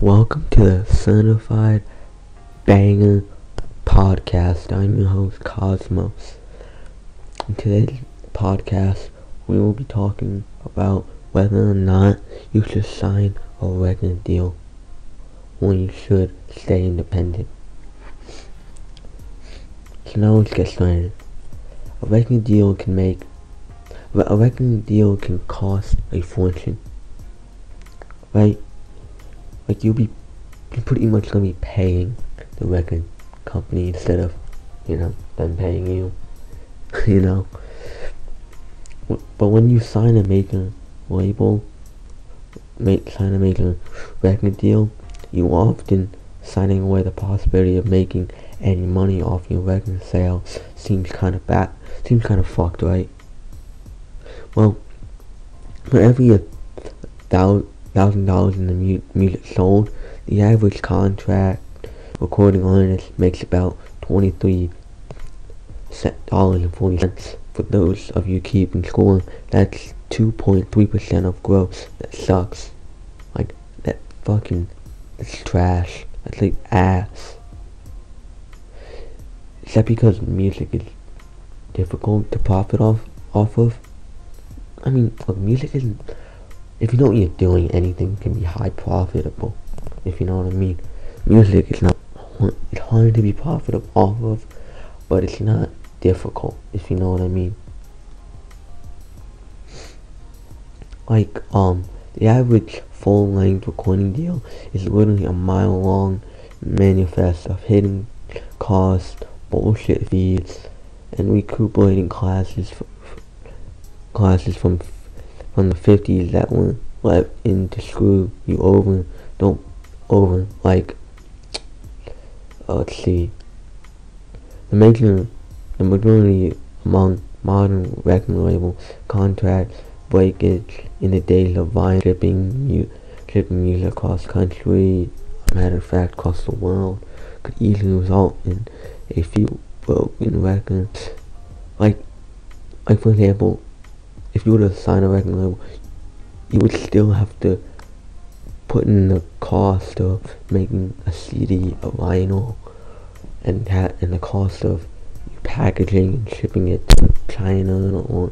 Welcome to the Certified Banger Podcast. I'm your host, Cosmos. In today's podcast, we will be talking about whether or not you should sign a record deal when you should stay independent. So now let's get started. A record deal can make a record deal can cost a fortune, right? Like you'll be you're pretty much gonna be paying the record company instead of you know them paying you you know? But when you sign a major label make sign a major record deal you often signing away the possibility of making any money off your record sale seems kind of bad seems kind of fucked right? Well for every thousand thousand dollars in the mu- music sold, the average contract recording artist makes about twenty three dollars and forty cents. For those of you keeping score, that's two point three percent of growth. That sucks. Like that fucking it's trash. That's like ass. Is that because music is difficult to profit off off of? I mean, look, music isn't if you know what you're doing, anything can be high profitable. If you know what I mean. Music is not it's hard to be profitable off of, but it's not difficult. If you know what I mean. Like um, the average full-length recording deal is literally a mile-long manifest of hidden costs, bullshit fees, and recuperating classes classes from from the 50s that were left in to screw you over, don't over, like, uh, let's see, the major, the majority among modern record label contract breakage in the days of vinyl shipping, mu- shipping music across country, matter of fact, across the world, could easily result in a few broken records. Like, like for example, if you were to sign a record label, you would still have to put in the cost of making a CD, a vinyl, and ha- and the cost of packaging and shipping it to China or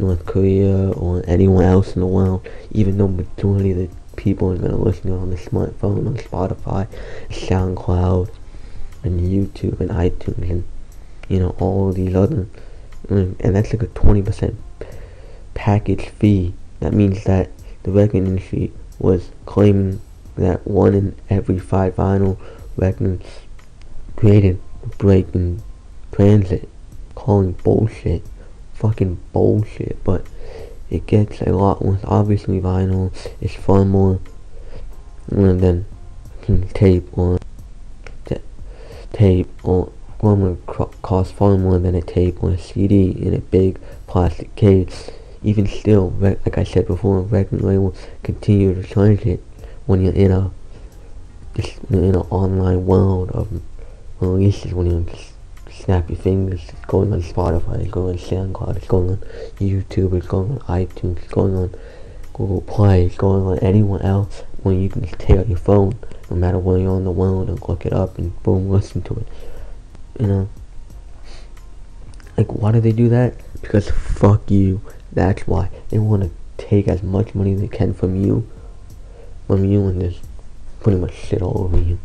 North Korea or anyone else in the world, even though majority of the people are gonna listen on the smartphone, on Spotify, SoundCloud, and YouTube and iTunes and you know all these other, um, and that's like a twenty percent package fee. That means that the record industry was claiming that one in every five vinyl records created break in transit, calling bullshit, fucking bullshit. But it gets a lot worse. Obviously, vinyl is far more than tape or tape or one cost far more than a tape or a CD in a big plastic case even still, like I said before, record labels continue to charge it when you're in a just in an online world of releases when you just snap your fingers. It's going on Spotify, it's going on SoundCloud, it's going on YouTube, it's going on iTunes, it's going on Google Play, it's going on anyone else when you can just take out your phone, no matter where you're in the world, and look it up and boom, listen to it. You know? Like, why do they do that? Because fuck you. That's why they want to take as much money they can from you, from you, and just pretty much shit all over you.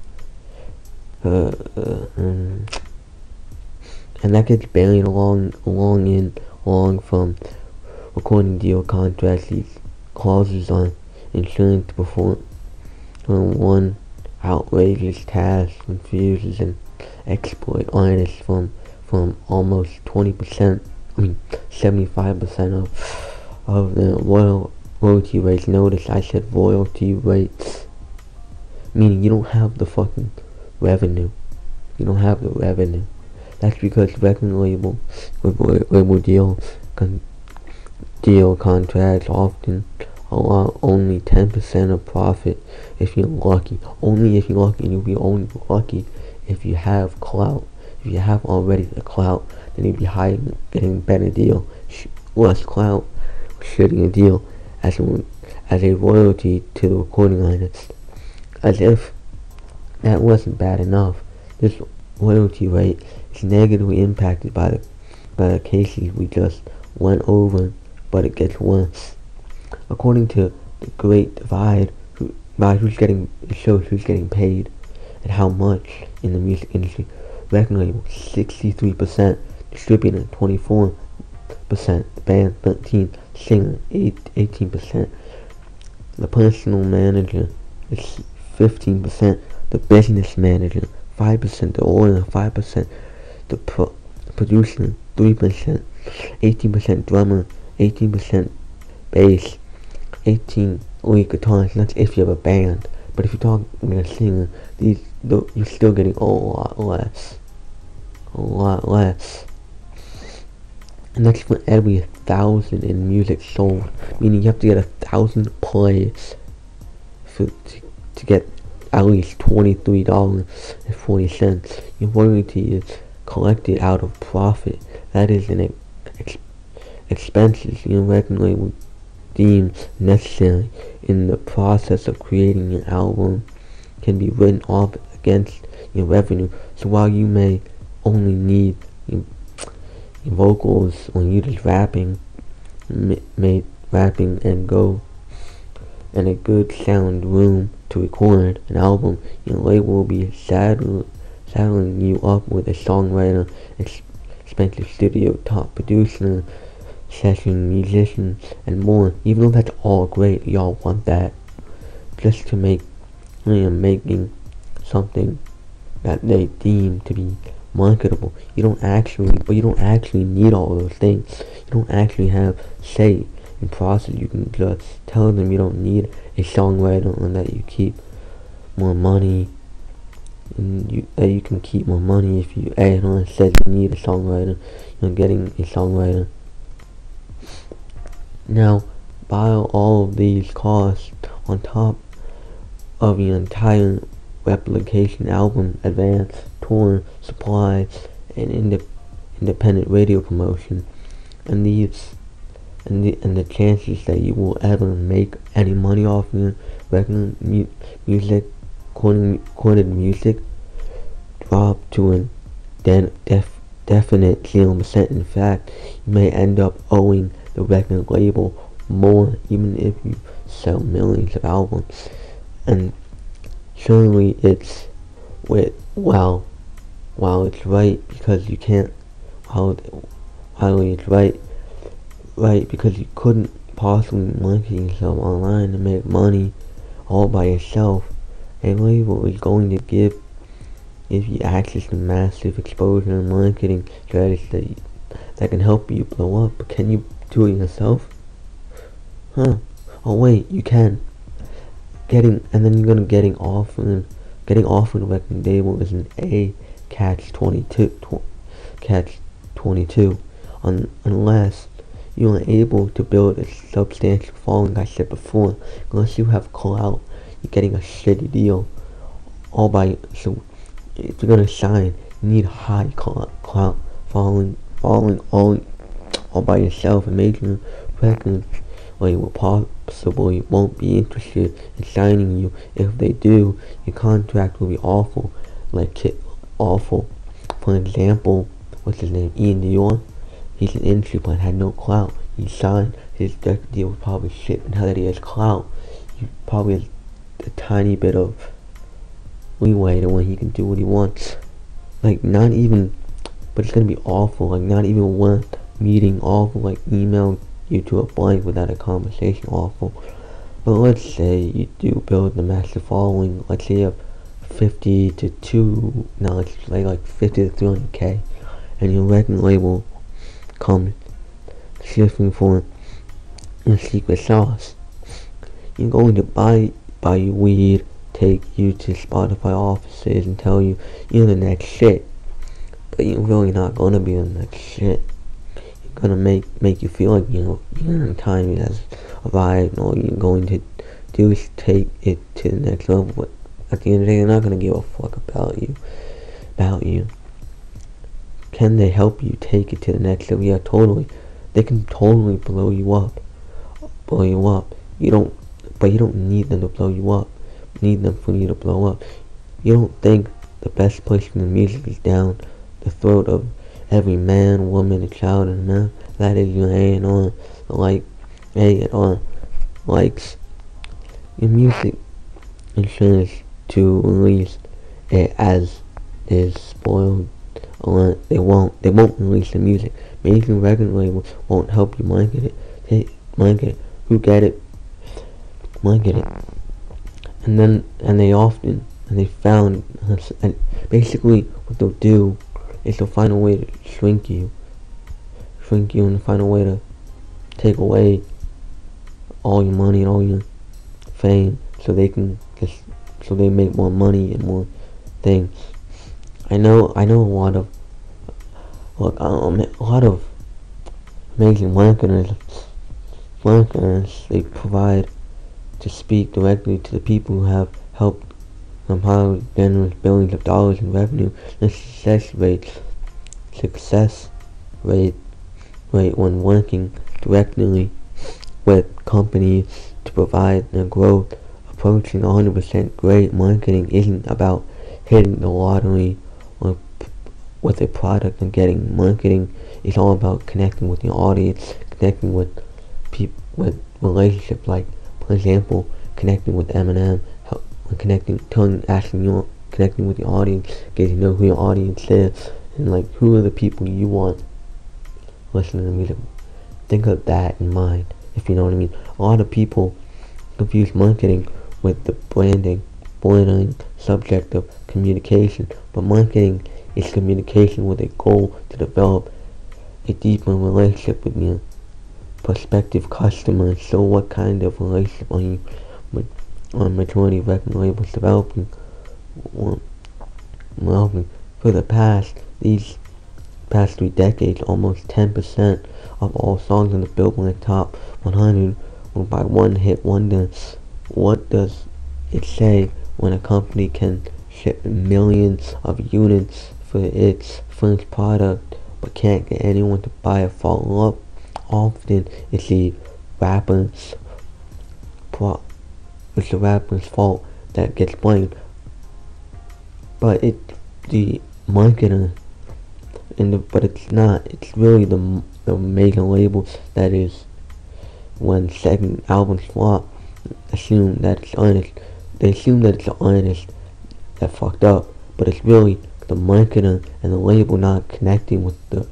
Uh, uh, um, and that gets buried along, along in, along from recording deal contracts. These clauses on insurance to perform on one outrageous task confuses and exploit artists from from almost 20% I mean, 75% of of the royal royalty rates. Notice I said royalty rates, meaning you don't have the fucking revenue. You don't have the revenue. That's because record label label deal con, deal contracts often allow only 10% of profit if you're lucky. Only if you're lucky, and you'll be only lucky if you have clout. If you have already the clout then you'd be hiding, getting better deal, less clout, shooting a deal as a, as a royalty to the recording artist. as if that wasn't bad enough, this royalty rate is negatively impacted by the, by the cases we just went over, but it gets worse. According to the Great Divide, who, by who's getting, shows who's getting paid and how much in the music industry. Record label 63%, distributor 24%, band 13, singer 8, 18%, the personal manager is 15%, the business manager 5%, the owner 5%, the pro- producer 3%, 18% drummer, 18% bass, 18 lead guitars. That's if you have a band. But if you're talking a singer, these you're still getting a lot less, a lot less. And that's for every thousand in music sold, meaning you have to get a thousand plays for to, to get at least twenty-three dollars and forty cents. Your royalty is collected out of profit. That is an ex- expenses you regularly deems necessary in the process of creating an album can be written off against your revenue. So while you may only need vocals when you're just rapping, made rapping and go and a good sound room to record an album, your label will be saddling you up with a songwriter, expensive studio, top producer, session musicians, and more. Even though that's all great, y'all want that just to make you know, making something that they deem to be marketable. You don't actually, but you don't actually need all those things. You don't actually have say in process. You can just tell them you don't need a songwriter and that you keep more money. And you, that you can keep more money if you add on says you need a songwriter. You're getting a songwriter. Now, by all of these costs on top of your entire replication album, advance, tour, supply, and ind- independent radio promotion, and these and the and the chances that you will ever make any money off your record mu- music, recorded music, drop to a de- def- definite zero percent. In fact, you may end up owing the record label more, even if you sell millions of albums. And surely it's with while while it's right because you can't while while it's right right because you couldn't possibly market yourself online to make money all by yourself. A label is going to give if you access to massive exposure and marketing strategies that, you, that can help you blow up. But can you do it yourself? Huh. Oh wait, you can. Getting and then you're gonna getting offered getting offered a record label is an A catch twenty two tw- catch twenty two un, unless you are able to build a substantial following I said before. Unless you have clout, you're getting a shitty deal. All by so if you're gonna sign, you need high clout, clout following following all all by yourself and major records or will possibly won't be interested in signing you. If they do, your contract will be awful, like awful. For example, what's his name? Ian Dior. He's an industry but had no clout. He signed his record deal was probably shit, and now that he has clout, he probably has a tiny bit of leeway to when he can do what he wants. Like not even, but it's gonna be awful. Like not even one meeting awful. Like email you to a blank without a conversation awful. But let's say you do build the massive following. Let's say you have 50 to 2, no, let's say like 50 to 300k, and your record label comes shifting for your secret sauce. You're going to buy buy you weed, take you to Spotify offices, and tell you you're the next shit. But you're really not gonna be in the next shit gonna make make you feel like you know in time has arrived and all you're going to do is take it to the next level but at the end of the day they're not gonna give a fuck about you about you. Can they help you take it to the next level? Yeah totally. They can totally blow you up blow you up. You don't but you don't need them to blow you up. Need them for you to blow up. You don't think the best place in the music is down the throat of every man, woman, and child and man. That is you A and R, like A and R likes your music insurance to release it as is spoiled or they won't they won't release the music. Major record labels won't help you market it. They market it. Who get it? Market it. And then and they often and they found and basically what they'll do is they'll find a way to shrink you. Shrink you and find a way to take away all your money and all your fame so they can just so they make more money and more things. I know I know a lot of look um, a lot of amazing marketers marketers they provide to speak directly to the people who have helped somehow generate billions of dollars in revenue. The success rate success rate rate when working directly with companies to provide their growth approaching 100% great marketing isn't about hitting the lottery or with a product and getting marketing it's all about connecting with your audience connecting with people with relationships like for example connecting with Eminem connecting telling asking your connecting with your audience getting to know who your audience is and like who are the people you want listening to music think of that in mind if you know what I mean. A lot of people confuse marketing with the branding, branding subject of communication, but marketing is communication with a goal to develop a deeper relationship with your prospective customers. So what kind of relationship are you on majority of record labels developing? developing for the past these past three decades, almost 10% of all songs on the Billboard Top 100 were by one hit wonder. What does it say when a company can ship millions of units for its first product but can't get anyone to buy a follow-up? Often it's the rapper's pro- it's the rapper's fault that gets blamed. But it's the marketer and the, but it's not. It's really the the major label that is when second album flop assume that it's honest. They assume that it's the artist that fucked up, but it's really the marketer and the label not connecting with the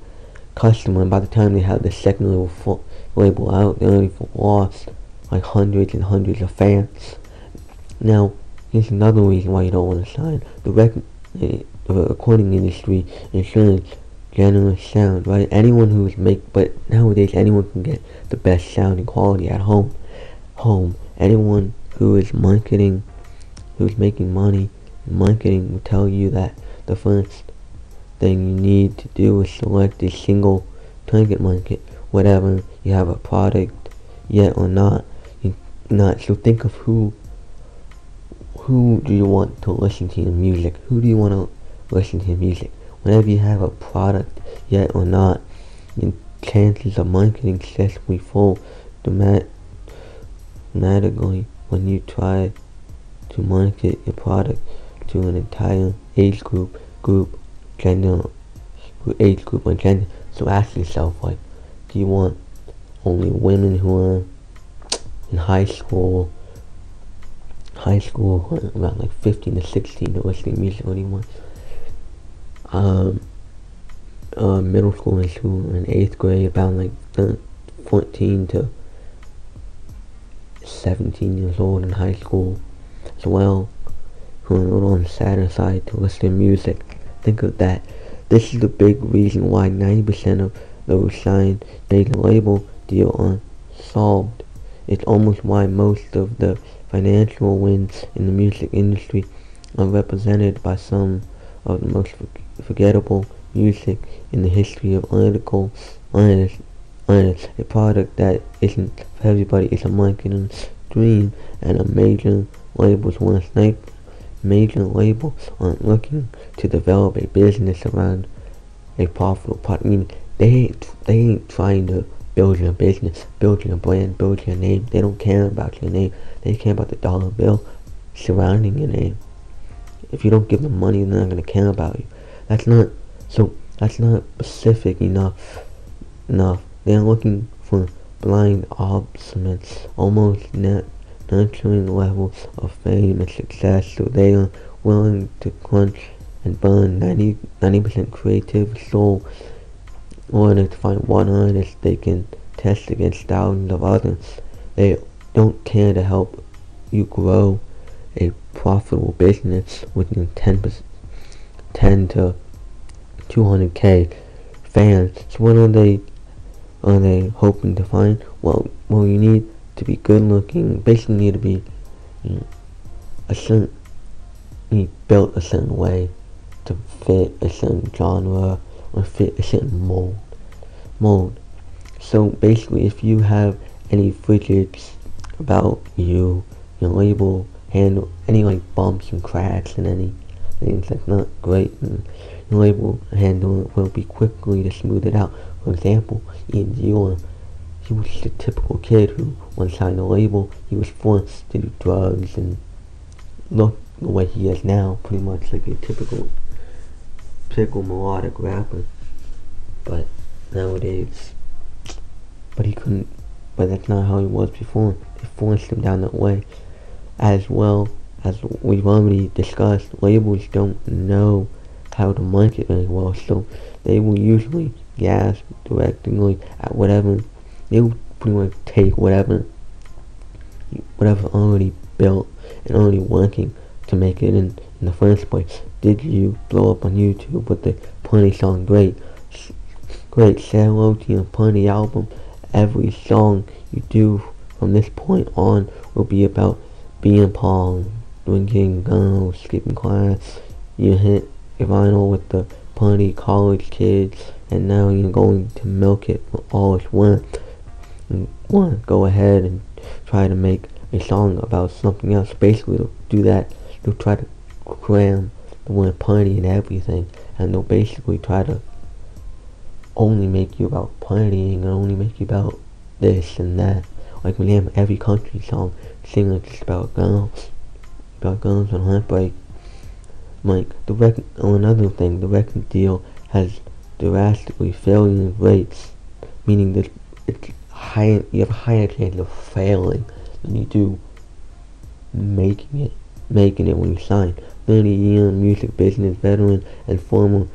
customer. And by the time they have the second label, label out, they already lost like hundreds and hundreds of fans. Now, here's another reason why you don't want to sign. The, the recording industry is insurance generous sound, right? Anyone who's make, but nowadays anyone can get the best sounding quality at home. Home. Anyone who is marketing, who's making money, marketing will tell you that the first thing you need to do is select a single target market, whatever you have a product yet or not. Not so think of who who do you want to listen to your music? Who do you want to listen to your music? whenever you have a product yet or not, your chances of marketing successfully fall dramatically when you try to market your product to an entire age group, group, gender, age group or gender. So ask yourself, like, do you want only women who are in high school, high school, around like 15 to 16 to listen to music, want um, uh, middle school and school in eighth grade, about like 14 to 17 years old in high school as well, who are a little on the sadder side to listen to music. Think of that. This is the big reason why 90% of those signed major label deal on solved. It's almost why most of the financial wins in the music industry are represented by some of the most forgettable music in the history of artists, artists. A product that isn't for everybody is a marketing dream and a major labels want to snipe. Major labels aren't looking to develop a business around a profitable product. I mean, they ain't, they ain't trying to build your business, build your brand, build your name. They don't care about your name. They care about the dollar bill. surrounding your name. If you don't give them money, they're not gonna care about you. That's not so. That's not specific enough. Enough. They're looking for blind obsolescence, almost net nurturing levels of fame and success, so they are willing to crunch and burn 90, 90% creative soul in to find one artist they can test against thousands of others. They don't care to help you grow a profitable business within 10, 10 to 200k fans. So what are they are they hoping to find? Well, well, you need to be good looking. Basically, need to be you know, a certain, you built a certain way to fit a certain genre or fit a certain mold. Mold. So basically, if you have any fidgets about you, your label handle any like bumps and cracks and any things that's not great, and your label handle will be quickly to smooth it out. For example, Iann Zielert, he was a typical kid who, once signed a label, he was forced to do drugs and look the way he is now, pretty much like a typical, typical melodic rapper. But nowadays, but he couldn't, but that's not how he was before. They forced him down that way. As well as we've already discussed, labels don't know how to market very well, so they will usually gas directly at whatever. They will pretty much take whatever, whatever already built and already working to make it in, in the first place. Did you blow up on YouTube with the Plenty song? Great. Great. Say hello to your Plenty album. Every song you do from this point on will be about being Paul, drinking, guns, skipping class. You hit vinyl with the Plenty college kids, and now you're going to milk it for all it's worth. You to go ahead and try to make a song about something else. Basically, do that. They'll try to cram the party and everything, and they'll basically try to only make you about partying and only make you about this and that. Like we have every country song singing just about girls, about girls and heartbreak. Like the record, oh, another thing, the record deal has drastically failing rates, meaning that it's higher, you have a higher chance of failing than you do making it, making it when you sign. 30 year music business veteran and former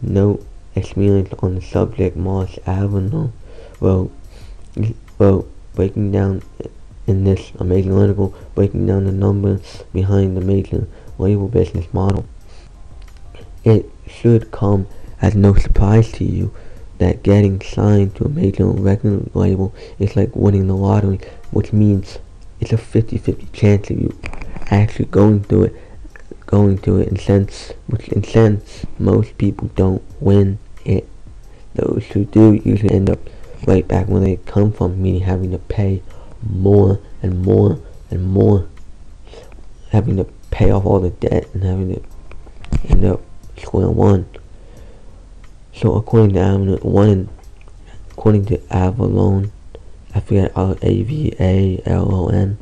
no experience on the subject Moses Avalon wrote, wrote breaking down in this amazing article, breaking down the numbers behind the major label business model. It should come as no surprise to you that getting signed to a major record label is like winning the lottery, which means it's a 50-50 chance of you actually going through it, going through it, and since, which in sense, most people don't win it. Those who do usually end up right back where they come from, meaning having to pay more and more and more, having to pay off all the debt and having to end up square one. So according to Avalon, one, according to Avalon, I forget A V A L O N,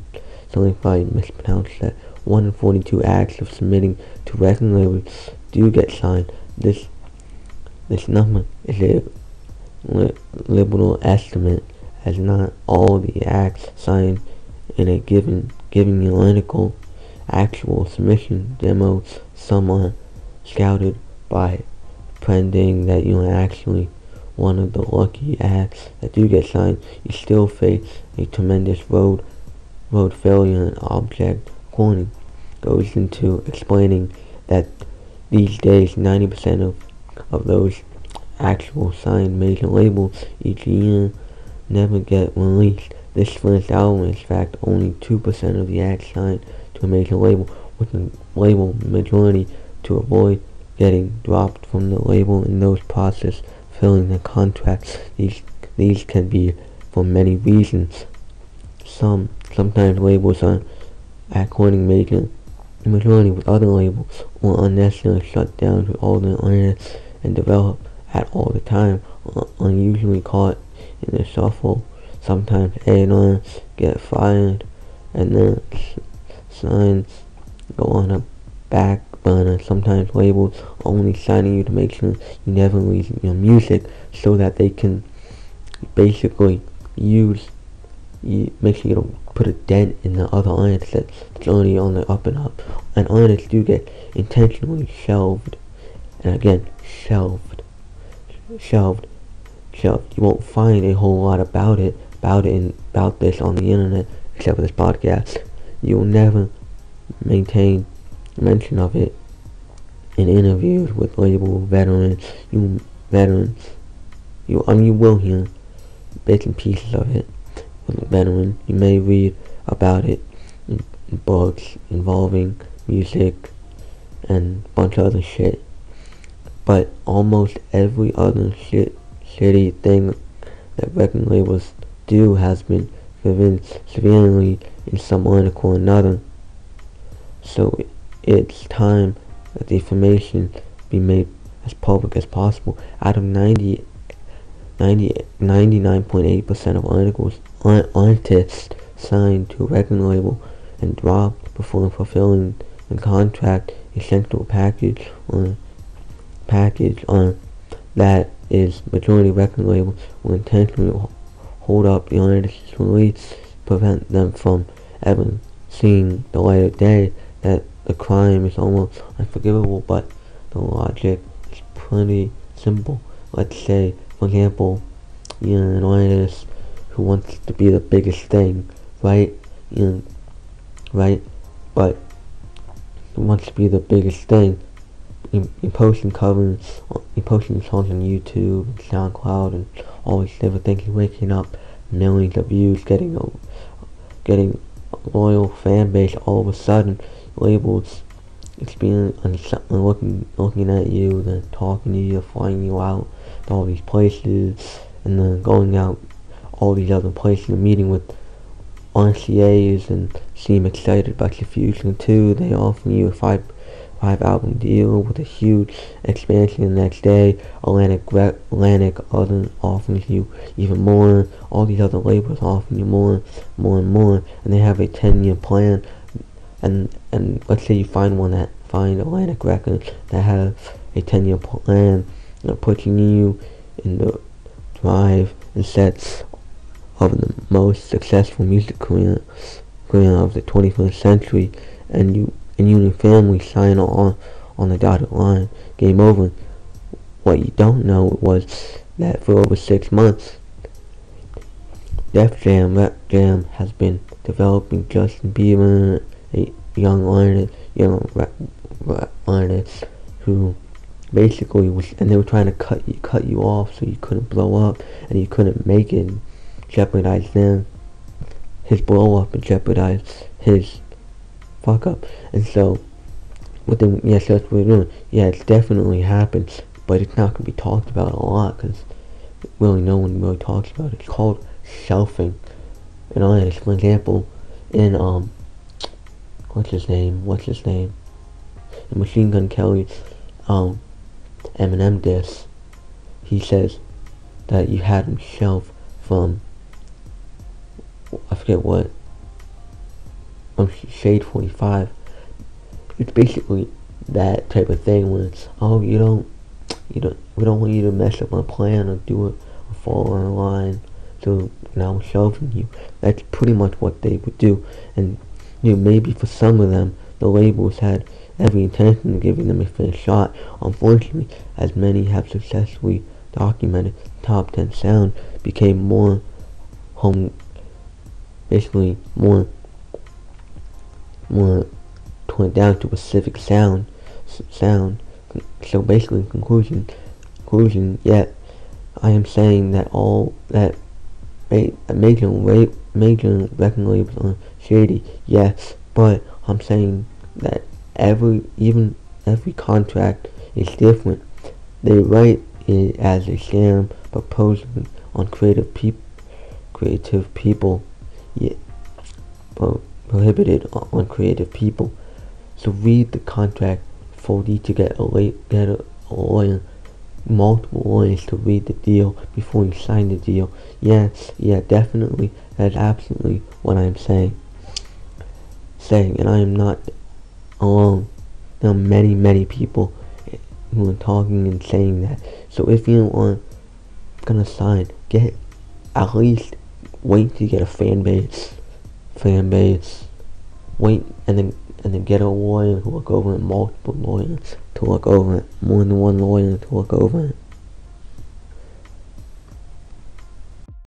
something probably mispronounced that. One in forty-two acts of submitting to record labels do get signed. This this number is a li- liberal estimate, as not all the acts signed in a given given analytical actual submission demo. Some are scouted by pretending that you are actually one of the lucky acts that do get signed. You still face a tremendous road road failure and object corning goes into explaining that these days 90% of of those actual signed major labels each year never get released. This first album is in fact only 2% of the acts signed to a major label, with the label majority to avoid getting dropped from the label in those process filling the contracts. These these can be for many reasons. Some sometimes labels are according major majority with other labels or unnecessarily shut down to all the artists and develop at all the time, uh, unusually caught in the shuffle. Sometimes A&R get fired and then signs go on a back burner. Sometimes labels only signing you to make sure you never release your music so that they can basically use you make sure you don't put a dent in the other artists that's already on the up and up. And artists do get intentionally shelved. And again, shelved. Shelved. Shelved. You won't find a whole lot about it, about it, about this on the internet, except for this podcast. You'll never maintain mention of it in interviews with label veterans, you veterans. You, I mean, you will hear bits and pieces of it veteran. You may read about it in, books involving music and a bunch of other shit. But almost every other shit, shitty thing that record labels do has been given severely in some article or another. So it's time that the information be made as public as possible. Out of 90, 90 99.8% of articles, artists signed to a record label and dropped before fulfilling the contract essential package on package on that is majority record labels will intentionally hold up the artist's release, prevent them from ever seeing the light of day that the crime is almost unforgivable, but the logic is pretty simple. Let's say, for example, you're an artist who wants to be the biggest thing, right? You know, right? But wants to be the biggest thing. You, you posting covers, you posting songs on YouTube and SoundCloud and all these different things. Waking up millions of views, getting a, getting a loyal fan base all of a sudden labels experience looking looking at you, then talking to you, flying you out all these places, and then going out all these other places and meeting with RCAs and seem excited about your fusion too. They offer you a five five album deal with a huge expansion the next day. Atlantic Atlantic other offers you even more. All these other labels offer you more, more and more, and they have a ten year plan and and let's say you find one that find Atlantic Records that has a 10 year plan that pushing you in the drive and sets of the most successful music career, career of the 21st century and you and you and your family sign on on the dotted line. Game over. What you don't know was that for over six months Def Jam Rap Jam has been developing Justin Bieber a young artist, young rap, rap artist who basically was, and they were trying to cut you, cut you off so you couldn't blow up and you couldn't make it, jeopardize them, his blow up and jeopardize his fuck up. And so, with them, yes, that's what we're doing. Yeah, it's definitely happened, but it's not gonna be talked about a lot because really no one really talks about it. It's called shelving. And I, for example, in um what's his name? What's his name? In Machine Gun Kelly, um, Eminem diss, he says that you had him shelf from, I forget what, from Shade 45. It's basically that type of thing where it's, oh, you don't, you don't, we don't want you to mess up my plan or do it or fall a line, so now I'm shelving you. That's pretty much what they would do, and you know, maybe for some of them, the labels had every intention of giving them a fair shot. Unfortunately, as many have successfully documented, top 10 sound became more home, basically more, more torn down to a specific sound, sound. So basically, conclusion, conclusion, yet, I am saying that all, that major, major record labels shady, yes, but I'm saying that every, even every contract is different. They write it as a scam proposing on creative people, creative people, yeah, prohibited on creative people. So read the contract you to get a late, get a lawyer, multiple lawyers to read the deal before you sign the deal. Yes, yeah, definitely, that's absolutely what I'm saying saying, and I am not alone. There are many, many people who are talking and saying that. So if you are gonna sign, get at least wait to get a fan base, fan base. Wait and then and then get a lawyer to look over it, multiple lawyers to look over it, more than one lawyer to look over it.